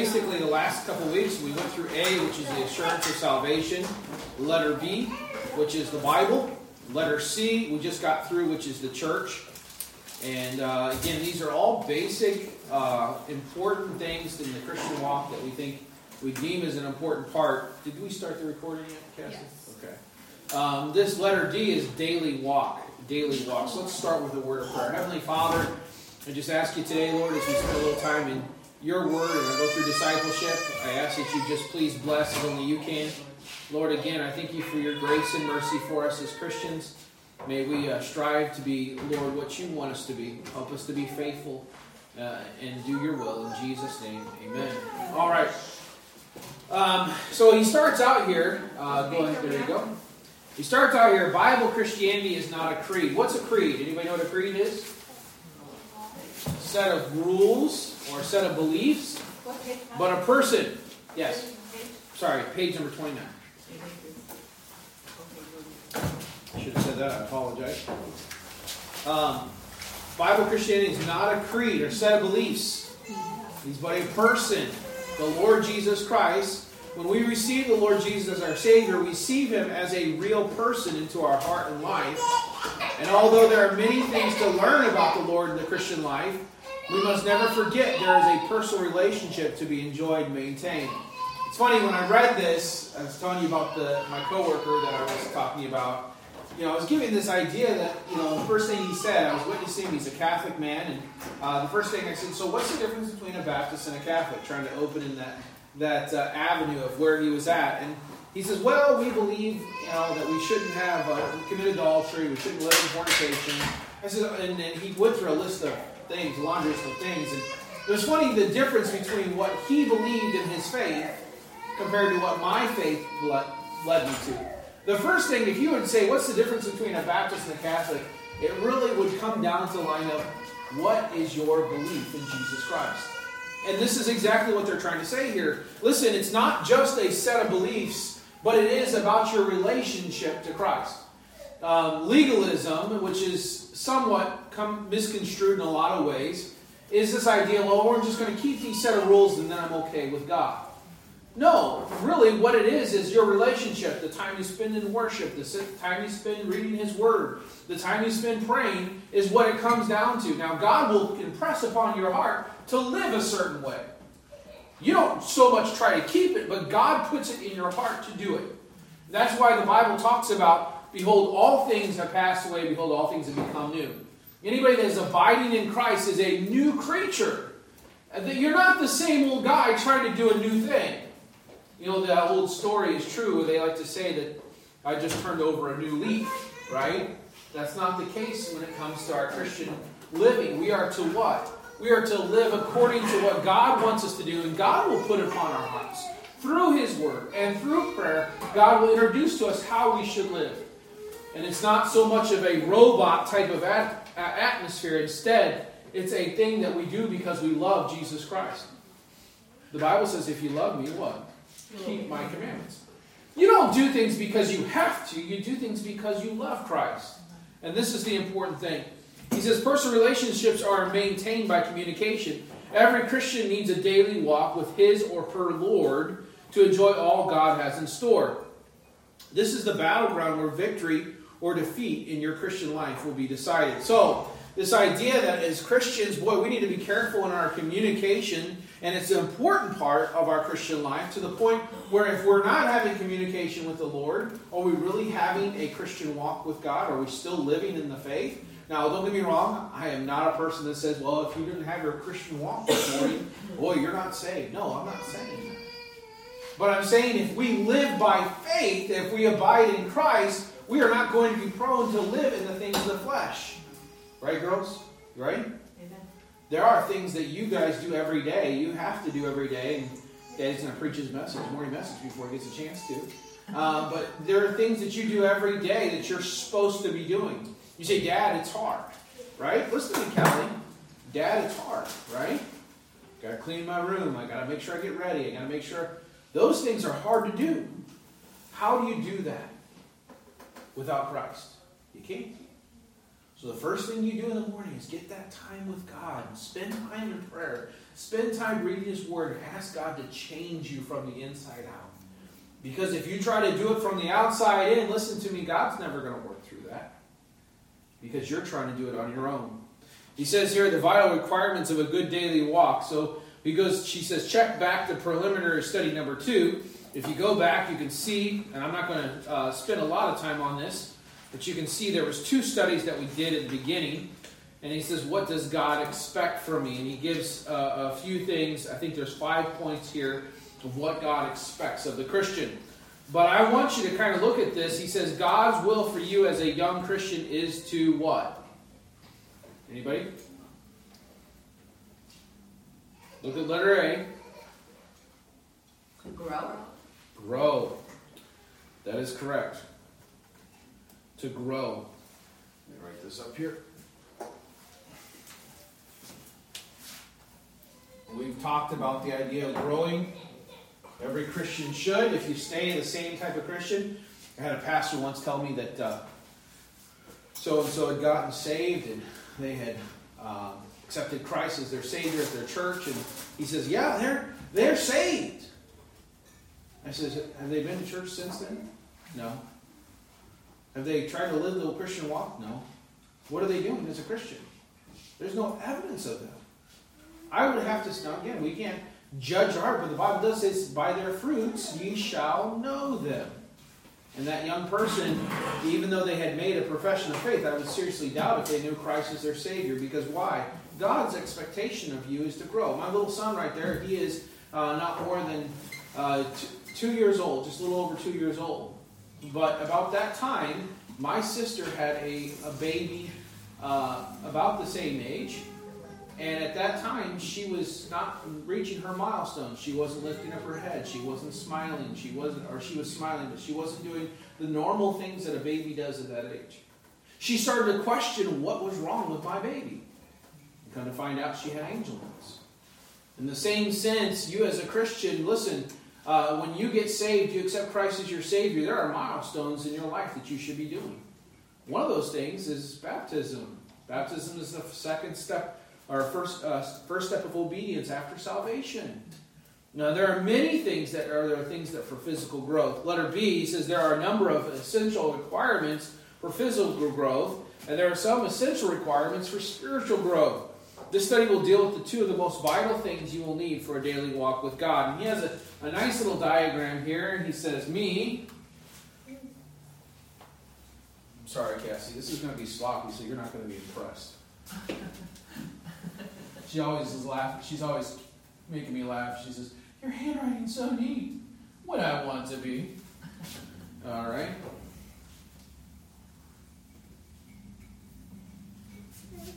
Basically, the last couple weeks we went through A, which is the assurance of salvation, letter B, which is the Bible, letter C, we just got through, which is the church. And uh, again, these are all basic, uh, important things in the Christian walk that we think we deem as an important part. Did we start the recording yet, Cassie? Yes. Okay. Um, this letter D is daily walk. Daily walk. So let's start with a word of prayer. Heavenly Father, I just ask you today, Lord, as we spend a little time in your word and I go through discipleship, I ask that you just please bless as only you can. Lord, again, I thank you for your grace and mercy for us as Christians. May we uh, strive to be, Lord, what you want us to be. Help us to be faithful uh, and do your will. In Jesus' name, amen. All right. Um, so he starts out here. Uh, go ahead. There you go. He starts out here. Bible Christianity is not a creed. What's a creed? Anybody know what a creed is? set of rules or a set of beliefs, but a person. Yes. Sorry, page number 29. I should have said that. I apologize. Um, Bible Christianity is not a creed or set of beliefs. He's but a person, the Lord Jesus Christ. When we receive the Lord Jesus as our Savior, we receive Him as a real person into our heart and life. And although there are many things to learn about the Lord in the Christian life, we must never forget there is a personal relationship to be enjoyed and maintained. It's funny when I read this, I was telling you about the my coworker that I was talking about. You know, I was giving this idea that you know the first thing he said, I was witnessing. him. He's a Catholic man, and uh, the first thing I said, so what's the difference between a Baptist and a Catholic? Trying to open in that that uh, avenue of where he was at, and he says, well, we believe you know that we shouldn't have uh, commit adultery, we shouldn't live in fornication. I said, and, and he went through a list of things, laundry list things. And it was funny the difference between what he believed in his faith compared to what my faith led me to. The first thing, if you would say, what's the difference between a Baptist and a Catholic? It really would come down to line of what is your belief in Jesus Christ? And this is exactly what they're trying to say here. Listen, it's not just a set of beliefs, but it is about your relationship to Christ. Um, legalism, which is somewhat come, misconstrued in a lot of ways, is this idea, well, we're just going to keep these set of rules and then I'm okay with God. No, really, what it is is your relationship, the time you spend in worship, the time you spend reading His Word, the time you spend praying, is what it comes down to. Now, God will impress upon your heart to live a certain way. You don't so much try to keep it, but God puts it in your heart to do it. That's why the Bible talks about Behold, all things have passed away. Behold, all things have become new. Anybody that is abiding in Christ is a new creature. You're not the same old guy trying to do a new thing. You know, that old story is true. They like to say that I just turned over a new leaf, right? That's not the case when it comes to our Christian living. We are to what? We are to live according to what God wants us to do, and God will put upon our hearts. Through His Word and through prayer, God will introduce to us how we should live. And it's not so much of a robot type of at- atmosphere. Instead, it's a thing that we do because we love Jesus Christ. The Bible says, if you love me, what? Keep my commandments. You don't do things because you have to, you do things because you love Christ. And this is the important thing. He says personal relationships are maintained by communication. Every Christian needs a daily walk with his or her Lord to enjoy all God has in store. This is the battleground where victory or defeat in your Christian life will be decided. So, this idea that as Christians, boy, we need to be careful in our communication, and it's an important part of our Christian life to the point where if we're not having communication with the Lord, are we really having a Christian walk with God? Are we still living in the faith? Now, don't get me wrong, I am not a person that says, well, if you didn't have your Christian walk this morning, boy, you're not saved. No, I'm not saying that. But I'm saying if we live by faith, if we abide in Christ, we are not going to be prone to live in the things of the flesh. Right, girls? Right? Amen. There are things that you guys do every day, you have to do every day. And Daddy's going to preach his message, morning message, before he gets a chance to. Uh, but there are things that you do every day that you're supposed to be doing. You say, Dad, it's hard. Right? Listen to me, Kelly. Dad, it's hard. Right? Got to clean my room. I got to make sure I get ready. I got to make sure. Those things are hard to do. How do you do that? Without Christ. You can't. So the first thing you do in the morning is get that time with God. Spend time in prayer. Spend time reading His Word ask God to change you from the inside out. Because if you try to do it from the outside in, listen to me, God's never going to work through that. Because you're trying to do it on your own. He says here the vital requirements of a good daily walk. So he goes, she says, check back to preliminary study number two. If you go back, you can see, and I'm not going to uh, spend a lot of time on this, but you can see there was two studies that we did at the beginning. And he says, what does God expect from me? And he gives uh, a few things. I think there's five points here of what God expects of the Christian. But I want you to kind of look at this. He says, God's will for you as a young Christian is to what? Anybody? Look at letter A. Grow. Grow. That is correct. To grow. Let me write this up here. We've talked about the idea of growing. Every Christian should. If you stay the same type of Christian, I had a pastor once tell me that so and so had gotten saved and they had um, accepted Christ as their Savior at their church, and he says, "Yeah, they're they're saved." I says, "Have they been to church since then?" No. Have they tried to live the Christian walk? No. What are they doing as a Christian? There's no evidence of that. I would have to now again. We can't judge our, but the Bible does say, "By their fruits ye shall know them." And that young person, even though they had made a profession of faith, I would seriously doubt if they knew Christ as their Savior. Because why? God's expectation of you is to grow. My little son right there, he is uh, not more than uh, two years old, just a little over two years old. But about that time, my sister had a, a baby uh, about the same age. And at that time, she was not reaching her milestones. She wasn't lifting up her head. She wasn't smiling. She wasn't, or she was smiling, but she wasn't doing the normal things that a baby does at that age. She started to question what was wrong with my baby. Come to find out she had angel. In the same sense, you as a Christian, listen, uh, when you get saved, you accept Christ as your Savior, there are milestones in your life that you should be doing. One of those things is baptism. Baptism is the second step or first, uh, first step of obedience after salvation. Now, there are many things that are, there are things that for physical growth. Letter B says there are a number of essential requirements for physical growth, and there are some essential requirements for spiritual growth. This study will deal with the two of the most vital things you will need for a daily walk with God. And he has a, a nice little diagram here, and he says, Me. I'm sorry, Cassie, this is going to be sloppy, so you're not going to be impressed. She always is laughing. She's always making me laugh. She says, Your handwriting's so neat. What I want to be. All right.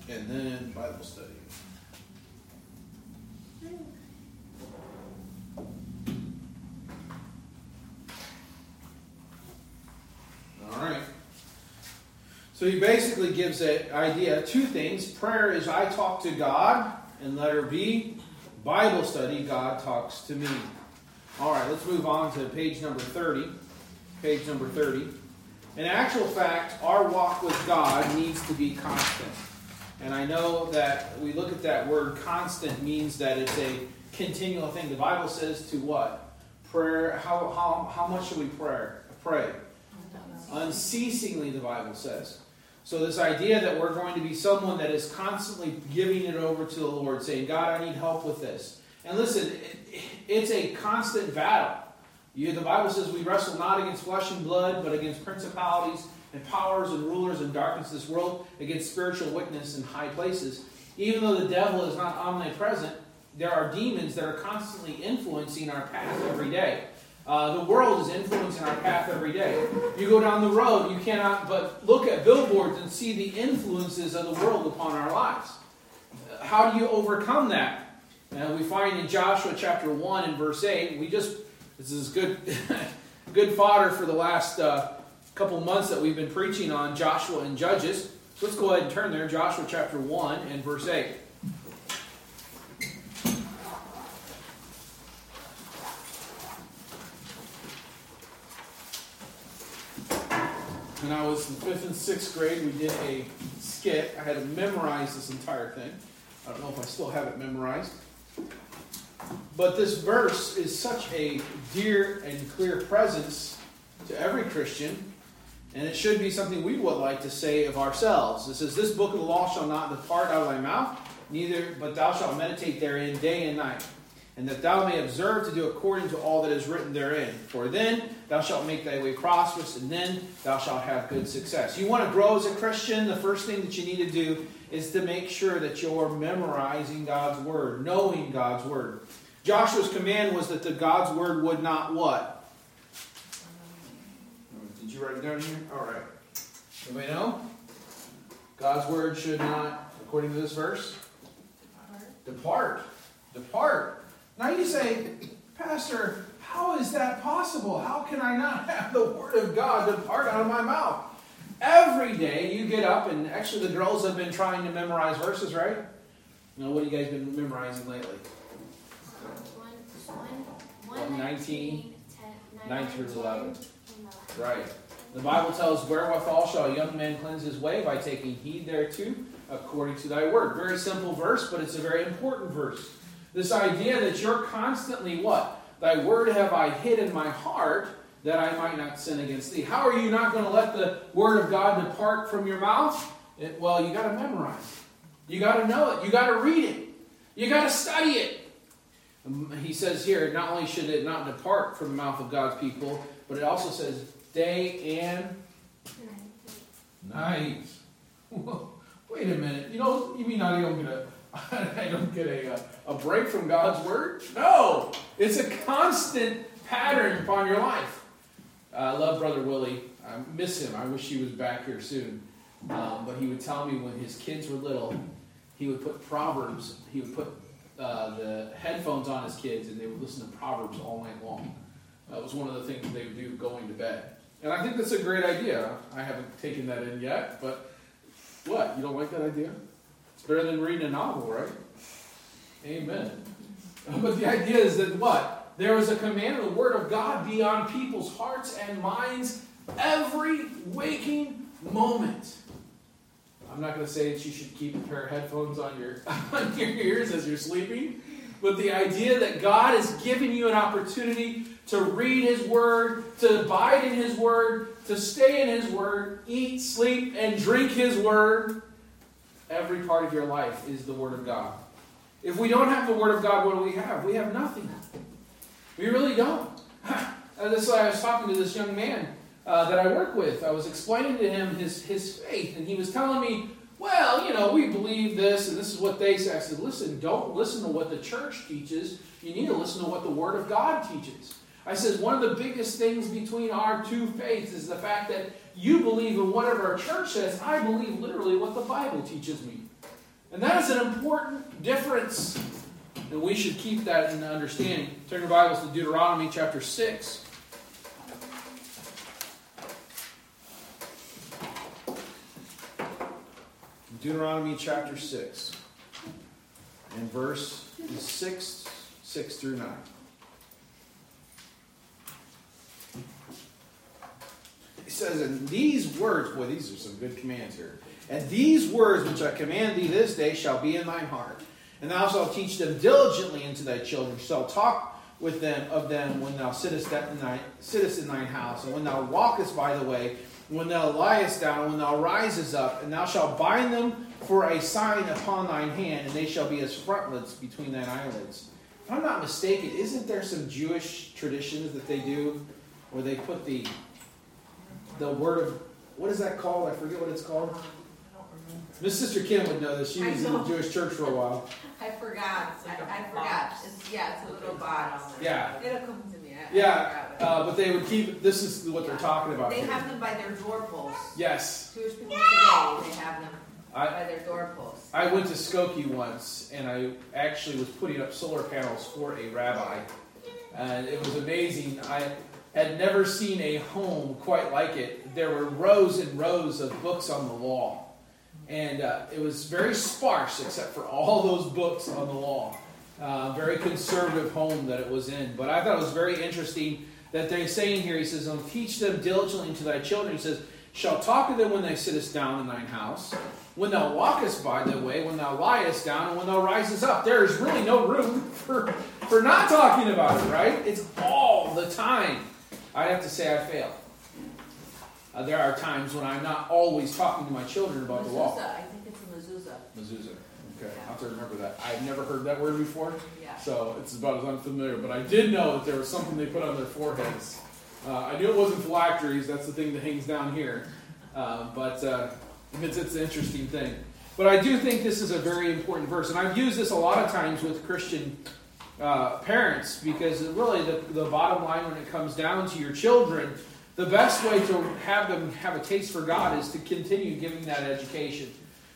And then Bible study. All right. So he basically gives an idea two things. Prayer is I talk to God, and letter B, Bible study, God talks to me. All right, let's move on to page number 30. Page number 30. In actual fact, our walk with God needs to be constant. And I know that we look at that word constant means that it's a continual thing. The Bible says to what? Prayer. How, how, how much should we pray? Pray. Unceasingly, the Bible says. So, this idea that we're going to be someone that is constantly giving it over to the Lord, saying, God, I need help with this. And listen, it, it's a constant battle. You, the Bible says we wrestle not against flesh and blood, but against principalities and powers and rulers and darkness of this world, against spiritual wickedness in high places. Even though the devil is not omnipresent, there are demons that are constantly influencing our path every day. Uh, the world is influencing our path every day. You go down the road, you cannot but look at billboards and see the influences of the world upon our lives. How do you overcome that? And we find in Joshua chapter 1 and verse 8, we just, this is good, good fodder for the last uh, couple months that we've been preaching on Joshua and Judges. So let's go ahead and turn there, Joshua chapter 1 and verse 8. When I was in fifth and sixth grade, we did a skit. I had to memorize this entire thing. I don't know if I still have it memorized. But this verse is such a dear and clear presence to every Christian, and it should be something we would like to say of ourselves. It says, This book of the law shall not depart out of thy mouth, neither, but thou shalt meditate therein day and night, and that thou may observe to do according to all that is written therein. For then thou shalt make thy way prosperous, and then thou shalt have good success. You want to grow as a Christian, the first thing that you need to do is to make sure that you're memorizing God's word, knowing God's word. Joshua's command was that the God's word would not what? Did you write it down here? All right. Anybody know? God's word should not, according to this verse, depart. Depart. Now you say, Pastor, how is that possible? How can I not have the word of God depart out of my mouth? Every day you get up, and actually the girls have been trying to memorize verses, right? You know, what have you guys been memorizing lately? One, one, 19, 10, 9 through 11. 11. Right. The Bible tells, Wherewithal shall a young man cleanse his way? By taking heed thereto, according to thy word. Very simple verse, but it's a very important verse. This idea that you're constantly what? Thy word have I hid in my heart, that I might not sin against thee. How are you not going to let the word of God depart from your mouth? It, well, you got to memorize it. You got to know it. You got to read it. You got to study it. Um, He says here, not only should it not depart from the mouth of God's people, but it also says day and night. Wait a minute. You know, you mean I don't get a, I don't get a, uh, a break from God's word? No, it's a constant pattern upon your life. I love Brother Willie. I miss him. I wish he was back here soon. Um, but he would tell me when his kids were little, he would put Proverbs. He would put uh, the headphones on his kids, and they would listen to Proverbs all night long. That was one of the things they would do going to bed. And I think that's a great idea. I haven't taken that in yet, but what? You don't like that idea? It's better than reading a novel, right? Amen. But the idea is that what? There is a command of the Word of God be on people's hearts and minds every waking moment. I'm not going to say that you should keep a pair of headphones on your, on your ears as you're sleeping, but the idea that God is giving you an opportunity to read His Word, to abide in His Word, to stay in His Word, eat, sleep, and drink His Word, every part of your life is the Word of God. If we don't have the Word of God, what do we have? We have nothing. We really don't. This is why I was talking to this young man uh, that I work with. I was explaining to him his, his faith, and he was telling me, well, you know, we believe this, and this is what they say. I said, listen, don't listen to what the church teaches. You need to listen to what the Word of God teaches. I said, one of the biggest things between our two faiths is the fact that you believe in whatever our church says. I believe literally what the Bible teaches me. And that is an important difference. And we should keep that in understanding. Turn your Bibles to Deuteronomy chapter 6. Deuteronomy chapter 6. And verse 6, 6 through 9. Says, And these words, boy, these are some good commands here. And these words which I command thee this day shall be in thine heart. And thou shalt teach them diligently unto thy children. Shalt talk with them of them when thou sittest, at night, sittest in thine house, and when thou walkest by the way, when thou liest down, when thou risest up, and thou shalt bind them for a sign upon thine hand, and they shall be as frontlets between thine eyelids. If I'm not mistaken, isn't there some Jewish traditions that they do where they put the the word of what is that called? I forget what it's called. Miss Sister Kim would know this. She was in the. Jewish church for a while. I forgot. It's like I, a I forgot. It's, yeah, it's a little box. Yeah. It'll come to me. I, I Yeah, forgot uh, but they would keep. This is what they're talking about. They here. have them by their doorposts. Yes, Jewish people today, they have them I by their doorposts. I went to Skokie once, and I actually was putting up solar panels for a rabbi, and it was amazing. I had never seen a home quite like it. There were rows and rows of books on the wall, and uh, it was very sparse except for all those books on the wall. Uh, very conservative home that it was in, but I thought it was very interesting that they're saying here. He says, "Um, "Teach them diligently to thy children." He says, shall talk to them when they sit us down in thine house, when thou walkest by the way, when thou liest down, and when thou risest up. There is really no room for, for not talking about it, right? It's all the time. I have to say I fail. Uh, there are times when I'm not always talking to my children about the law. Mezuzah, I think it's a mezuzah. Mezuzah. Okay, I'll have to remember that. I've never heard that word before, Yeah. so it's about as unfamiliar. But I did know that there was something they put on their foreheads. Uh, I knew it wasn't phylacteries. That's the thing that hangs down here. Uh, but uh, it's, it's an interesting thing. But I do think this is a very important verse, and I've used this a lot of times with Christian uh, parents because really the, the bottom line when it comes down to your children, the best way to have them have a taste for God is to continue giving that education.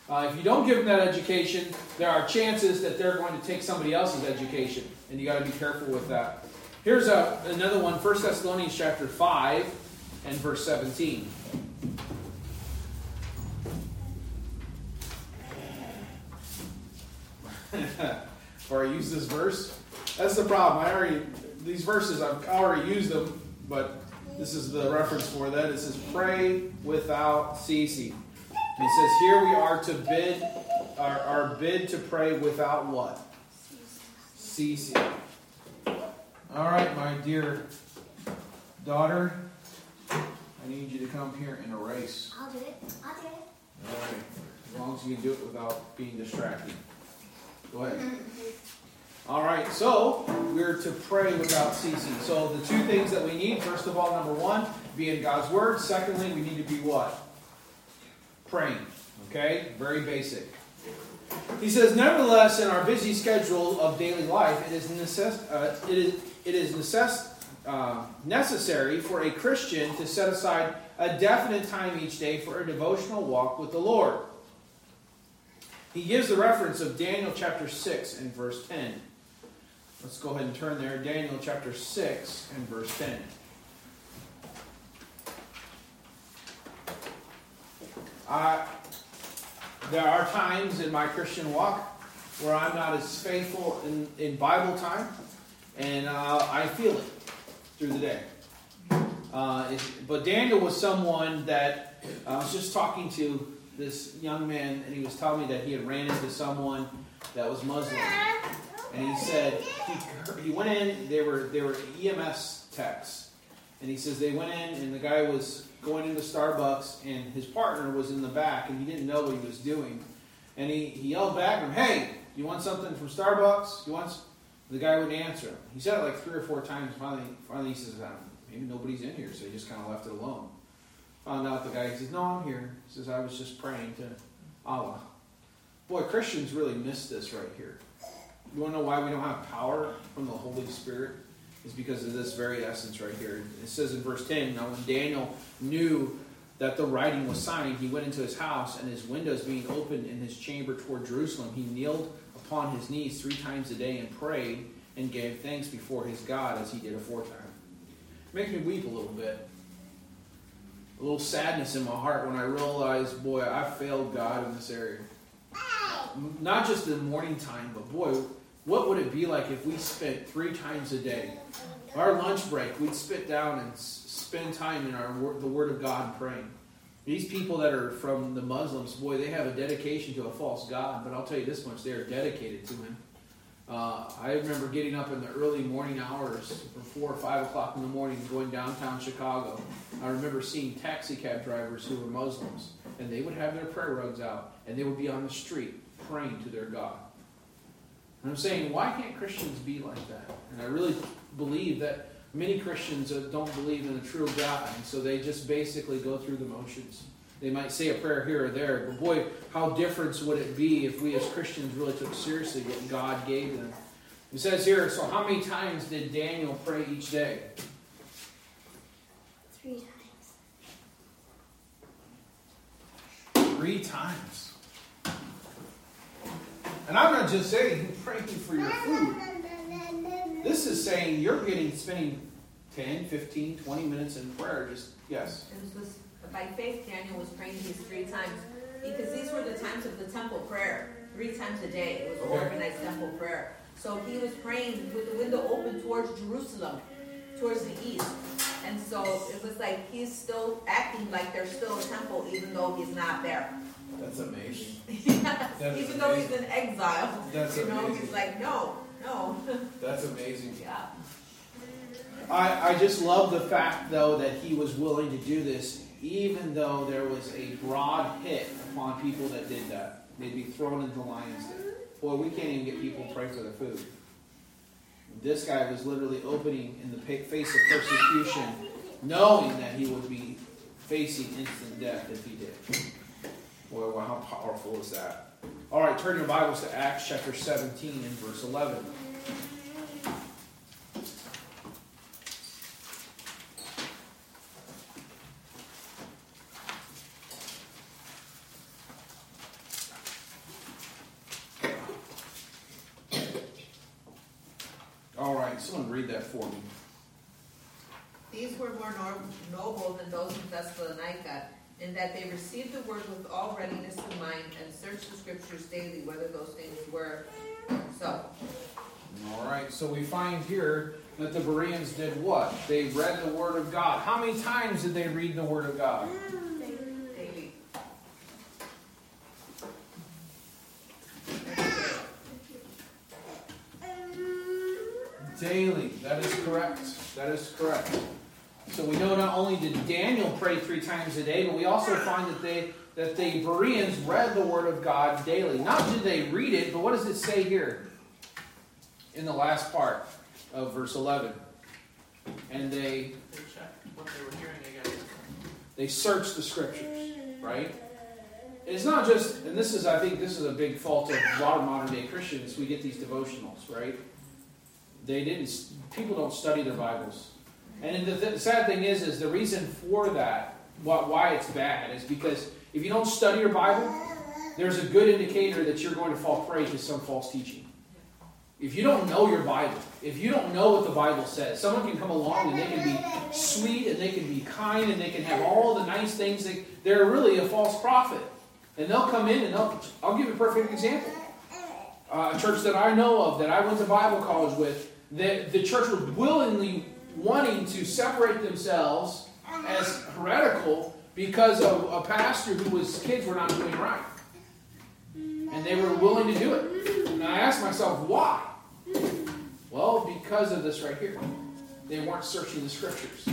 Uh, if you don't give them that education, there are chances that they're going to take somebody else's education, and you got to be careful with that. Here's a, another one, 1 Thessalonians chapter 5 and verse 17. or I use this verse. That's the problem. I already these verses I've already used them, but this is the reference for that. It says, "Pray without ceasing." It says here we are to bid our, our bid to pray without what? Ceasing. All right, my dear daughter, I need you to come here and erase. I'll do it. I'll do it. All right, as long as you can do it without being distracted. Go ahead. Mm-hmm. All right, so we're to pray without ceasing. So the two things that we need, first of all, number one, be in God's Word. Secondly, we need to be what? Praying. Okay? Very basic. He says, nevertheless, in our busy schedule of daily life, it is, necess- uh, it is, it is necess- uh, necessary for a Christian to set aside a definite time each day for a devotional walk with the Lord. He gives the reference of Daniel chapter 6 and verse 10. Let's go ahead and turn there. Daniel chapter 6 and verse 10. Uh, there are times in my Christian walk where I'm not as faithful in, in Bible time, and uh, I feel it through the day. Uh, but Daniel was someone that I was just talking to this young man, and he was telling me that he had ran into someone that was Muslim, and he said he, he went in. They were they were EMS techs, and he says they went in, and the guy was going into Starbucks, and his partner was in the back, and he didn't know what he was doing, and he, he yelled back at him, "Hey, you want something from Starbucks? You want?" The guy wouldn't answer. him. He said it like three or four times. Finally, finally he says, "Ah, "Maybe nobody's in here," so he just kind of left it alone. Found out the guy he says, "No, I'm here." He says, "I was just praying to Allah." Boy, Christians really miss this right here. You want to know why we don't have power from the Holy Spirit? Is because of this very essence right here. It says in verse 10 Now, when Daniel knew that the writing was signed, he went into his house, and his windows being opened in his chamber toward Jerusalem, he kneeled upon his knees three times a day and prayed and gave thanks before his God as he did aforetime. Makes me weep a little bit. A little sadness in my heart when I realize, boy, I failed God in this area not just in morning time, but boy, what would it be like if we spent three times a day, our lunch break, we'd sit down and spend time in our the Word of God praying. These people that are from the Muslims, boy, they have a dedication to a false God, but I'll tell you this much, they are dedicated to Him. Uh, I remember getting up in the early morning hours, from 4 or 5 o'clock in the morning, going downtown Chicago. I remember seeing taxi cab drivers who were Muslims, and they would have their prayer rugs out, and they would be on the street praying to their God. And I'm saying, why can't Christians be like that? And I really believe that many Christians uh, don't believe in a true God, and so they just basically go through the motions. They might say a prayer here or there, but boy, how different would it be if we as Christians really took seriously what God gave them? It says here, so how many times did Daniel pray each day? Three times. Three times. And I'm not just saying praying for your food. This is saying you're getting spending 10, 15, 20 minutes in prayer. Just yes. It was by faith Daniel was praying these three times because these were the times of the temple prayer, three times a day. It was Okay. organized temple prayer. So he was praying with the window open towards Jerusalem. towards the east. And so it was like he's still acting like there's still a temple even though he's not there. That's amazing. That even though he's in exile. That's you know, amazing. he's like, no, no. That's amazing. yeah. I, I just love the fact, though, that he was willing to do this, even though there was a broad hit upon people that did that. They'd be thrown into lion's den. Boy, we can't even get people to pray for their food. This guy was literally opening in the face of persecution, knowing that he would be facing instant death if he did. Boy, wow, how powerful is that? All right, turn your Bibles to Acts chapter 17 and verse 11. All right, someone read that for me. These were more nor- noble than those in Thessalonica, in that they received the word with all readiness of mind and searched the scriptures daily whether those things were so. All right, so we find here that the Bereans did what? They read the Word of God. How many times did they read the Word of God? Daily. Daily. That is correct. That is correct. So we know not only did Daniel pray three times a day, but we also find that they that the Bereans read the Word of God daily. Not did they read it, but what does it say here in the last part of verse 11? And they They checked what they were hearing again. they search the scriptures, right? It's not just, and this is, I think, this is a big fault of a lot of modern day Christians. We get these devotionals, right? They didn't. People don't study their Bibles, and the, the sad thing is, is the reason for that, why, why it's bad, is because if you don't study your Bible, there's a good indicator that you're going to fall prey to some false teaching. If you don't know your Bible, if you don't know what the Bible says, someone can come along and they can be sweet and they can be kind and they can have all the nice things. They, they're really a false prophet. And they'll come in and they'll, I'll give you a perfect example. Uh, a church that I know of that I went to Bible college with, the, the church would willingly wanting to separate themselves as heretical because of a pastor who was kids were not doing right. And they were willing to do it. And I asked myself, why? Well, because of this right here. They weren't searching the scriptures.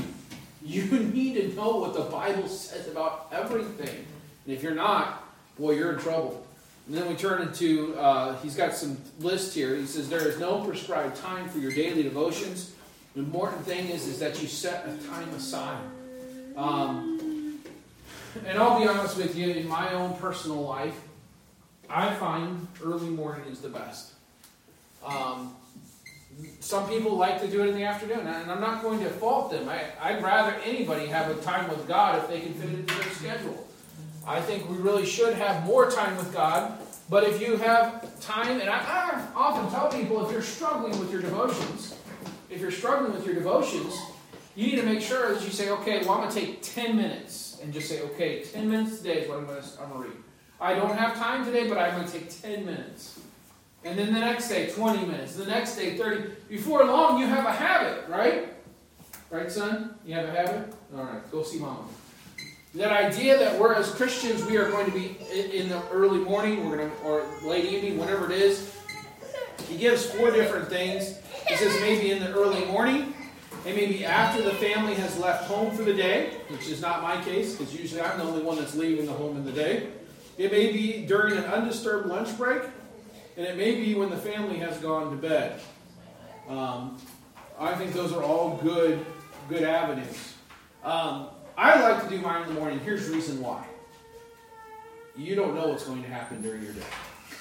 You need to know what the Bible says about everything. And if you're not, boy, you're in trouble. And then we turn into, uh, he's got some list here. He says, There is no prescribed time for your daily devotions. The important thing is, is that you set a time aside. Um, and I'll be honest with you, in my own personal life, I find early morning is the best. Um, some people like to do it in the afternoon, and I'm not going to fault them. I, I'd rather anybody have a time with God if they can fit it into their schedule. I think we really should have more time with God, but if you have time, and I, I often tell people if you're struggling with your devotions, if you're struggling with your devotions, you need to make sure that you say, okay, well, I'm going to take 10 minutes, and just say, okay, 10 minutes today is what I'm going to, I'm to read. I don't have time today, but I'm going to take 10 minutes. And then the next day, 20 minutes. The next day, 30. Before long, you have a habit, right? Right, son? You have a habit? All right, go see mama. That idea that we're as Christians, we are going to be in in the early morning, we're going to, or late evening, whatever it is. He gives four different things. He says maybe in the early morning, and maybe after the family has left home for the day, which is not my case, because usually I'm the only one that's leaving the home in the day. It may be during an undisturbed lunch break, and it may be when the family has gone to bed. Um, I think those are all good, good avenues. Um, I like to do mine in the morning. Here's the reason why. You don't know what's going to happen during your day.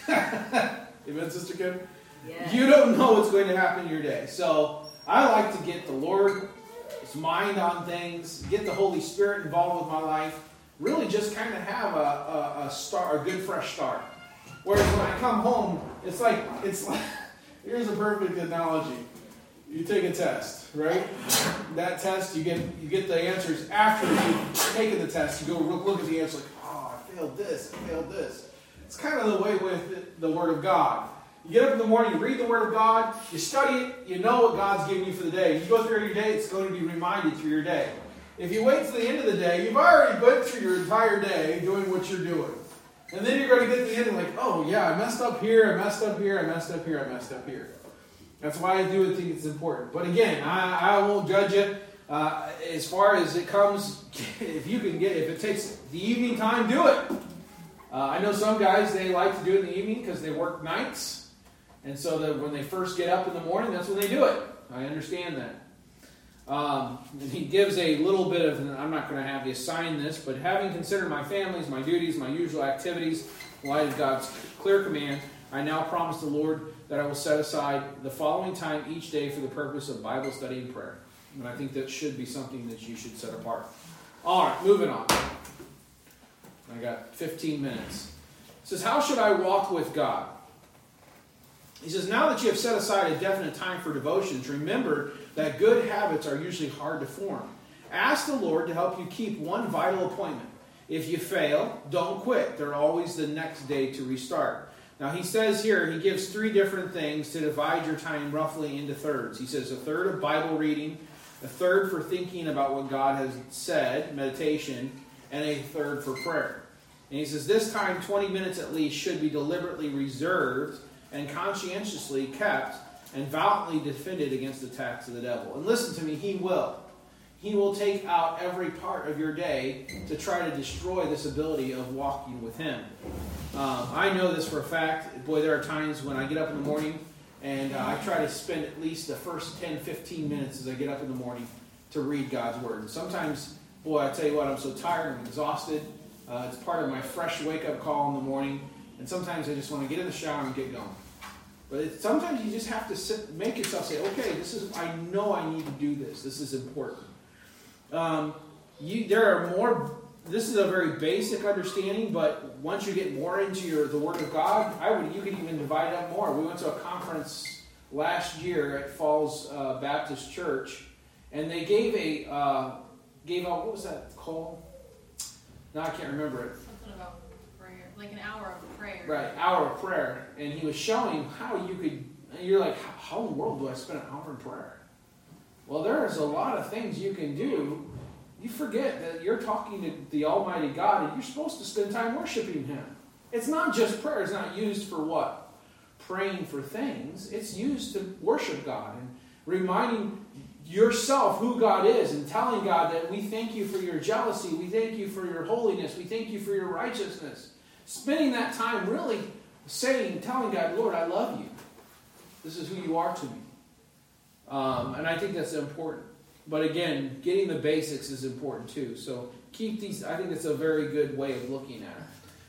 Amen, Sister Kim? Yeah. You don't know what's going to happen your day. So I like to get the Lord's mind on things, get the Holy Spirit involved with my life, really just kind of have a, a, a start, a good fresh start. Whereas when I come home, it's like it's like here's a perfect analogy. You take a test, right? That test, you get you get the answers after you've taken the test. You go look, look at the answer, like, oh, I failed this, I failed this. It's kind of the way with the Word of God. You get up in the morning, you read the Word of God, you study it, you know what God's giving you for the day. You go through your day, it's going to be reminded through your day. If you wait to the end of the day, you've already went through your entire day doing what you're doing. And then you're going to get to the end and like, oh yeah, I messed up here, I messed up here, I messed up here, I messed up here. That's why I do think it's important. But again, I, I won't judge you. Uh, as far as it comes, if you can get, if it takes the evening time, do it. Uh, I know some guys they like to do it in the evening because they work nights, and so that when they first get up in the morning, that's when they do it. I understand that. Um, and he gives a little bit of, I'm not going to have you sign this, but having considered my families, my duties, my usual activities, light of God's clear command, I now promise the Lord that I will set aside the following time each day for the purpose of Bible study and prayer. And I think that should be something that you should set apart. All right, moving on. I got 15 minutes. It says, How should I walk with God? He says, Now that you have set aside a definite time for devotions, remember that good habits are usually hard to form. Ask the Lord to help you keep one vital appointment. If you fail, don't quit. There's always the next day to restart. Now, he says here, he gives three different things to divide your time roughly into thirds. He says a third of Bible reading, a third for thinking about what God has said, meditation, and a third for prayer. And he says this time, 20 minutes at least, should be deliberately reserved and conscientiously kept and valiantly defended against the attacks of the devil. And listen to me, he will. He will take out every part of your day to try to destroy this ability of walking with him. Um, I know this for a fact. Boy, there are times when I get up in the morning and uh, I try to spend at least the first 10, 15 minutes as I get up in the morning to read God's Word. And sometimes, boy, I tell you what, I'm so tired, I'm exhausted. Uh, it's part of my fresh wake up call in the morning. And sometimes I just want to get in the shower and get going. But it, sometimes you just have to sit, make yourself say, okay, this is, I know I need to do this. This is important. Um, you, there are more, this is a very basic understanding, but once you get more into your, the Word of God, I would, you could even divide up more. We went to a conference last year at Falls uh, Baptist Church, and they gave a, uh, gave out, what was that called? No, I can't remember it. Something about prayer, like an hour of prayer. Right, hour of prayer. And he was showing how you could, you're like, how in the world do I spend an hour in prayer? Well, there's a lot of things you can do. You forget that you're talking to the Almighty God and you're supposed to spend time worshiping Him. It's not just prayer, it's not used for what? Praying for things. It's used to worship God and reminding yourself who God is and telling God that we thank you for your jealousy, we thank you for your holiness, we thank you for your righteousness. Spending that time really saying, telling God, Lord, I love you. This is who you are to me. Um, and I think that's important. But again, getting the basics is important too. So keep these, I think it's a very good way of looking at it.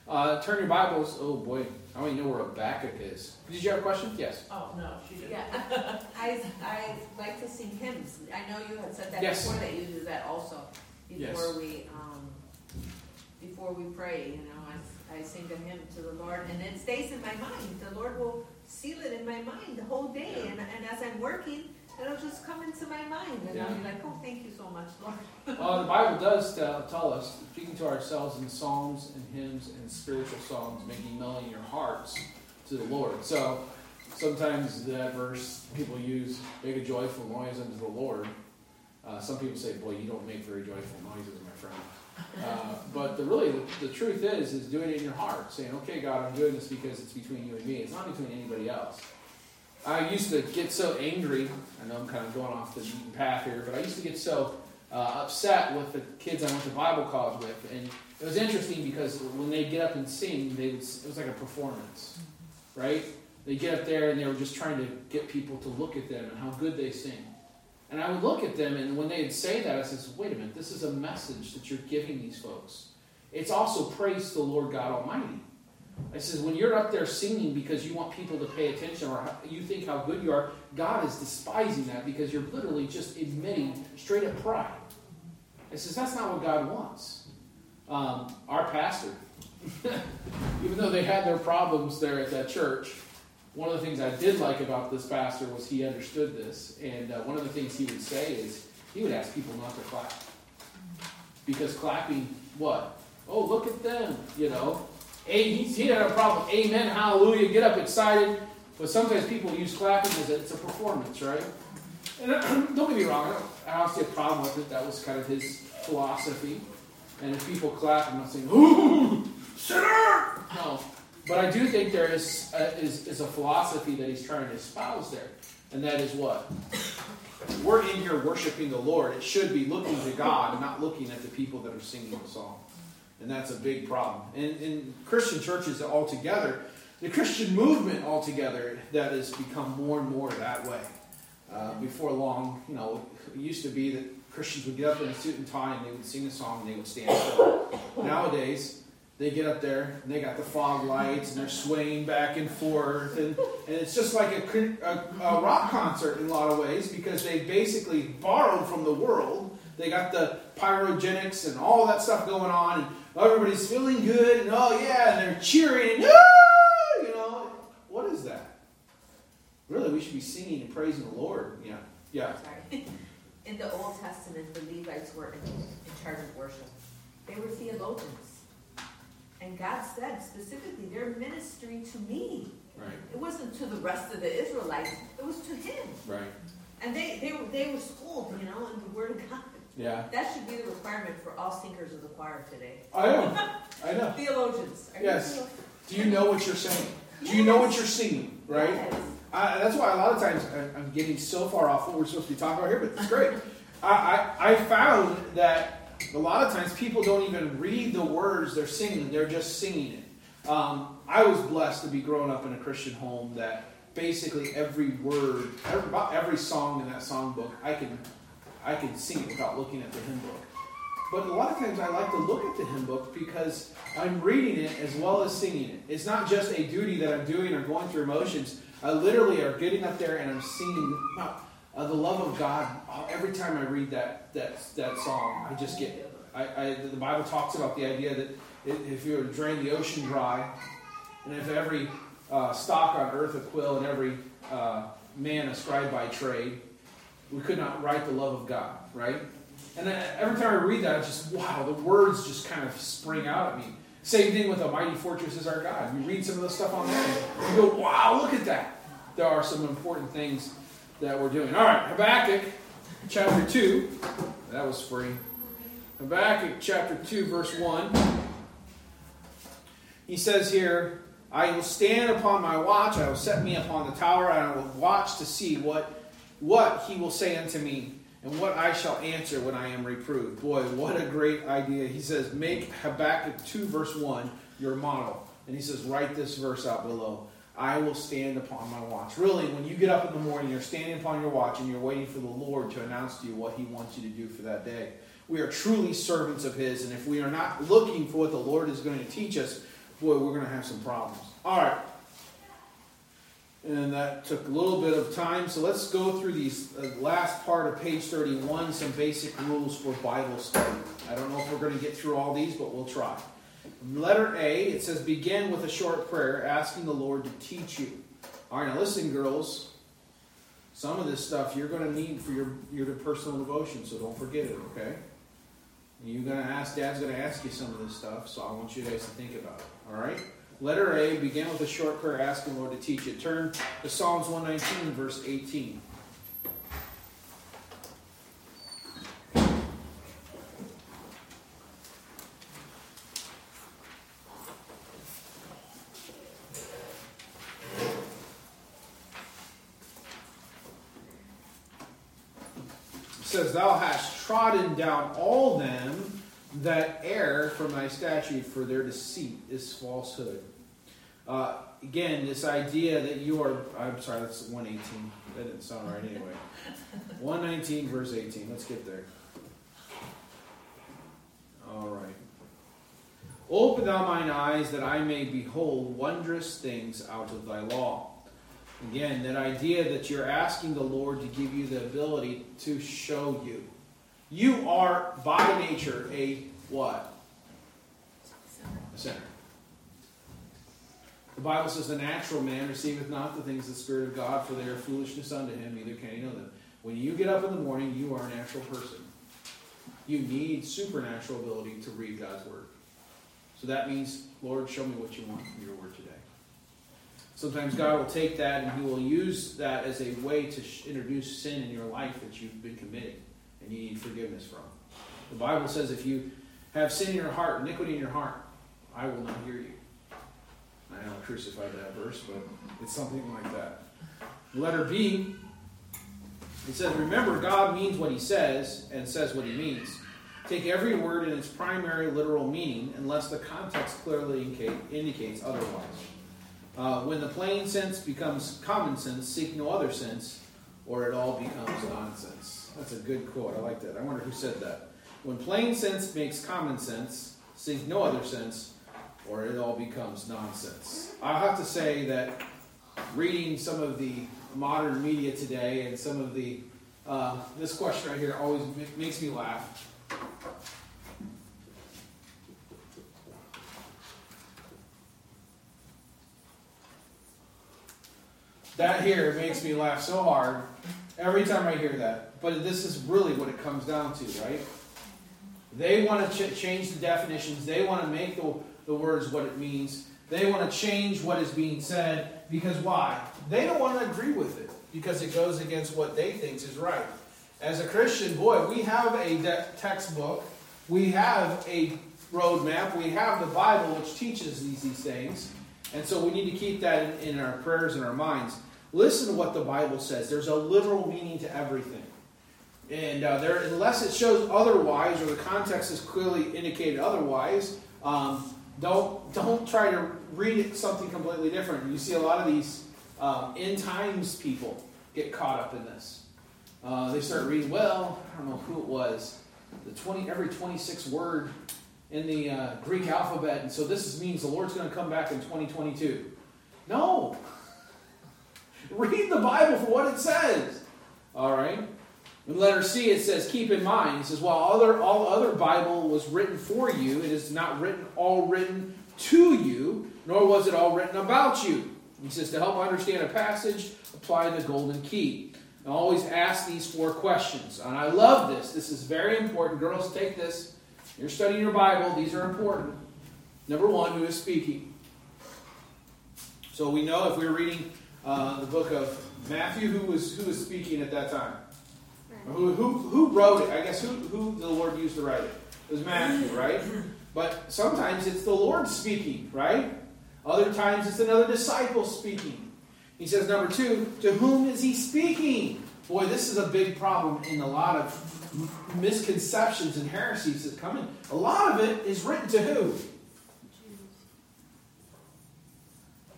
Uh, turn your Bibles. Oh boy, I don't even know where Habakkuk is. Did you have a question? Yes. Oh, no, she didn't. Yeah, I, I like to sing hymns. I know you had said that Yes. before, that you do that also. Yes. Before we, um, before we pray, you know, I, sing a hymn to the Lord and it stays in my mind. The Lord will seal it in my mind the whole day. And, and as I'm working, it'll just come into my mind. And I'll be like, oh, thank you so much, Lord. Well, the Bible does tell, tell us, speaking to ourselves in psalms and hymns and spiritual songs, making melody in your hearts to the Lord. So sometimes that verse people use, make a joyful noise unto the Lord. Uh, some people say, boy, you don't make very joyful noises, my friend. Uh, but the, really, the, truth is, is doing it in your heart, saying, okay, God, I'm doing this because it's between you and me. It's not between anybody else. I used to get so angry. I know I'm kind of going off the beaten path here, but I used to get so uh, upset with the kids I went to Bible college with, and it was interesting because when they get up and sing, they would, it was like a performance, right? They get up there and they were just trying to get people to look at them and how good they sing. And I would look at them, and when they'd say that, I says, "Wait a minute, this is a message that you're giving these folks. It's also praise the Lord God Almighty." I says, when you're up there singing because you want people to pay attention or you think how good you are, God is despising that because you're literally just admitting straight up pride. I says, that's not what God wants. Um, our pastor, even though they had their problems there at that church, one of the things I did like about this pastor was he understood this. And uh, one of the things he would say is he would ask people not to clap. Because clapping, what? Oh, look at them, you know. A, he, he had a problem. Amen, hallelujah, get up excited. But sometimes people use clapping as a, it's a performance, right? And don't get me wrong, I don't, see a problem with it. That was kind of his philosophy. And if people clap, I'm not saying, ooh, sinner! No. But I do think there is, uh, is, is a philosophy that he's trying to espouse there. And that is what? We're in here worshiping the Lord. It should be looking to God and not looking at the people that are singing the song. And that's a big problem. And in Christian churches altogether, the Christian movement altogether, that has become more and more that way. Uh, before long, you know, it used to be that Christians would get up in a suit and tie and they would sing a song and they would stand still. Nowadays, they get up there and they got the fog lights and they're swaying back and forth and, and it's just like a, a, a, rock concert in a lot of ways because they basically borrowed from the world. They got the pyrogenics and all that stuff going on and everybody's feeling good and oh yeah and they're cheering and ah! you know what is that? Really we should be singing and praising the lord. Yeah yeah. Sorry. in the old testament the levites were in, in charge of worship. They were theologians and God said specifically, they're ministering to me. Right. It wasn't to the rest of the Israelites, it was to him. Right. And they, they, were, they were schooled, you know, in the Word of God. Yeah. That should be the requirement for all singers of the choir today. I know. I know. Theologians. Yes. You Do you know what you're saying? Yes. Do you know what you're singing? Right? Yes. I, that's why a lot of times I'm getting so far off what we're supposed to be talking about here, but it's great. I, I, I found that a lot of times people don't even read the words they're singing, they're just singing it. Um, I was blessed to be growing up in a Christian home that basically every word, every, about every song in that songbook, I can, I can sing it without looking at the hymn book. But a lot of times I like to look at the hymn book because I'm reading it as well as singing it. It's not just a duty that I'm doing or going through emotions. I literally are getting up there and I'm singing. Uh, the love of God. Every time I read that that that song, I just get. I, I the Bible talks about the idea that if you were to drain the ocean dry, and if every uh, stalk on earth a quill and every uh, man a scribe by trade, we could not write the love of God, right? And every time I read that, it's just wow, the words just kind of spring out at me. Same thing with a mighty fortress is our God. You read some of the stuff on there, you go, wow, look at that. There are some important things that we're doing. All right, Habakkuk chapter 2. That was free. Habakkuk chapter 2, verse 1. He says here, I will stand upon my watch, I will set me upon the tower, and I will watch to see what, what he will say unto me, and what I shall answer when I am reproved. Boy, what a great idea. He says, Make Habakkuk 2, verse 1 your model. And he says, Write this verse out below. I will stand upon my watch. Really, when you get up in the morning, you're standing upon your watch and you're waiting for the Lord to announce to you what He wants you to do for that day. We are truly servants of His, and if we are not looking for what the Lord is going to teach us, boy, we're going to have some problems. All right. And that took a little bit of time, so let's go through these uh, last part of page 31, some basic rules for Bible study. I don't know if we're going to get through all these, but we'll try. Letter A, it says, begin with a short prayer asking the Lord to teach you. All right, now listen, girls. Some of this stuff you're going to need for your, your personal devotion, so don't forget it, okay? You're going to ask, Dad's going to ask you some of this stuff, so I want you guys to think about it, all right? Letter A, begin with a short prayer asking the Lord to teach you. Turn to Psalms 119, verse 18. says, Thou hast trodden down all them that err from thy statute, for their deceit is falsehood. Uh, again, this idea that you are, I'm sorry, that's 118. That didn't sound right anyway. 119, verse 18. Let's get there. All right. Open thou mine eyes that I may behold wondrous things out of thy law. Again, that idea that you're asking the Lord to give you the ability to show you. You are by nature a what? A sinner. The Bible says the natural man receiveth not the things of the Spirit of God, for they are foolishness unto him, neither can he know them. When you get up in the morning, you are a natural person. You need supernatural ability to read God's Word. So that means, Lord, show me what you want from your Word today. Sometimes God will take that and He will use that as a way to introduce sin in your life that you've been committing and you need forgiveness from. The Bible says if you have sin in your heart, iniquity in your heart, I will not hear you. I don't crucify that verse, but it's something like that. Letter B, it says, Remember, God means what He says and says what He means. Take every word in its primary literal meaning unless the context clearly indicates otherwise. Uh, when the plain sense becomes common sense, seek no other sense, or it all becomes nonsense. That's a good quote. I like that. I wonder who said that. When plain sense makes common sense, seek no other sense, or it all becomes nonsense. I have to say that reading some of the modern media today and some of the uh, this question right here always ma- makes me laugh. That here makes me laugh so hard every time I hear that. But this is really what it comes down to, right? They want to ch- change the definitions. They want to make the, the words what it means. They want to change what is being said because why? They don't want to agree with it because it goes against what they think is right. As a Christian, boy, we have a de- textbook, we have a roadmap, we have the Bible which teaches these, these things. And so we need to keep that in, in our prayers and our minds. Listen to what the Bible says. There's a literal meaning to everything. And uh, there, unless it shows otherwise, or the context is clearly indicated otherwise, um, don't don't try to read it something completely different. You see a lot of these um, end times people get caught up in this. Uh, they start reading. Well, I don't know who it was. The twenty every twenty six word in the uh, Greek alphabet, and so this means the Lord's going to come back in twenty twenty two. No. Read the Bible for what it says. All right. In letter C, it says, "Keep in mind." It says, "While other all other Bible was written for you, it is not written all written to you, nor was it all written about you." He says, "To help understand a passage, apply the golden key." And always ask these four questions. And I love this. This is very important. Girls, take this. You're studying your Bible. These are important. Number one, who is speaking? So we know if we we're reading uh, the book of Matthew, who was who was speaking at that time? Who, who, who wrote it? I guess who, who the Lord used to write it? It was Matthew, right? But sometimes it's the Lord speaking, right? Other times it's another disciple speaking. He says, number two, to whom is he speaking? Boy, this is a big problem in a lot of misconceptions and heresies that come in. A lot of it is written to who?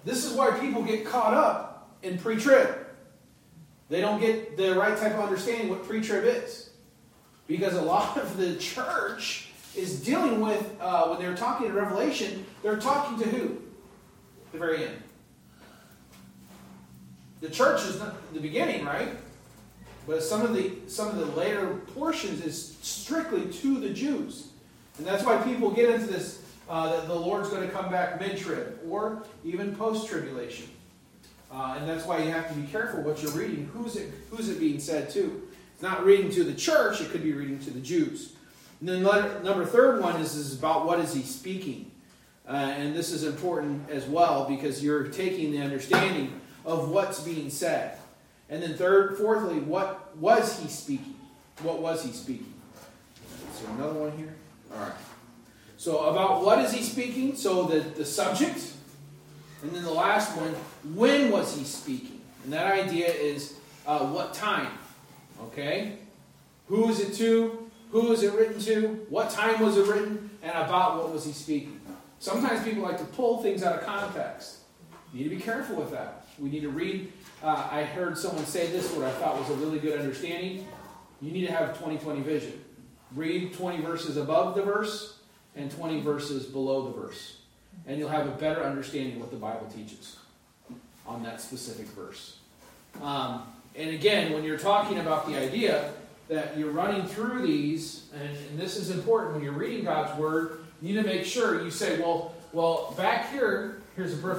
This is why people get caught up in pre trib. They don't get the right type of understanding what pre trib is. Because a lot of the church is dealing with, uh, when they're talking in Revelation, they're talking to who? The very end. The church is not the beginning, right? But some of the some of the later portions is strictly to the Jews, and that's why people get into this uh, that the Lord's going to come back mid-trib or even post-tribulation, uh, and that's why you have to be careful what you're reading. Who's it Who's it being said to? It's not reading to the church; it could be reading to the Jews. And then letter, number third one is, is about what is he speaking, uh, and this is important as well because you're taking the understanding of what's being said. And then third, fourthly, what was he speaking? What was he speaking? Is there another one here? All right. So about what is he speaking? So the, the subject. And then the last one, when was he speaking? And that idea is uh, what time? Okay? Who is it to? Who is it written to? What time was it written? And about what was he speaking? Sometimes people like to pull things out of context. You need to be careful with that. We need to read. Uh, I heard someone say this, what I thought was a really good understanding. You need to have 20 20 vision. Read 20 verses above the verse and 20 verses below the verse. And you'll have a better understanding of what the Bible teaches on that specific verse. Um, and again, when you're talking about the idea that you're running through these, and, and this is important when you're reading God's Word, you need to make sure you say, well, well, back here, here's a.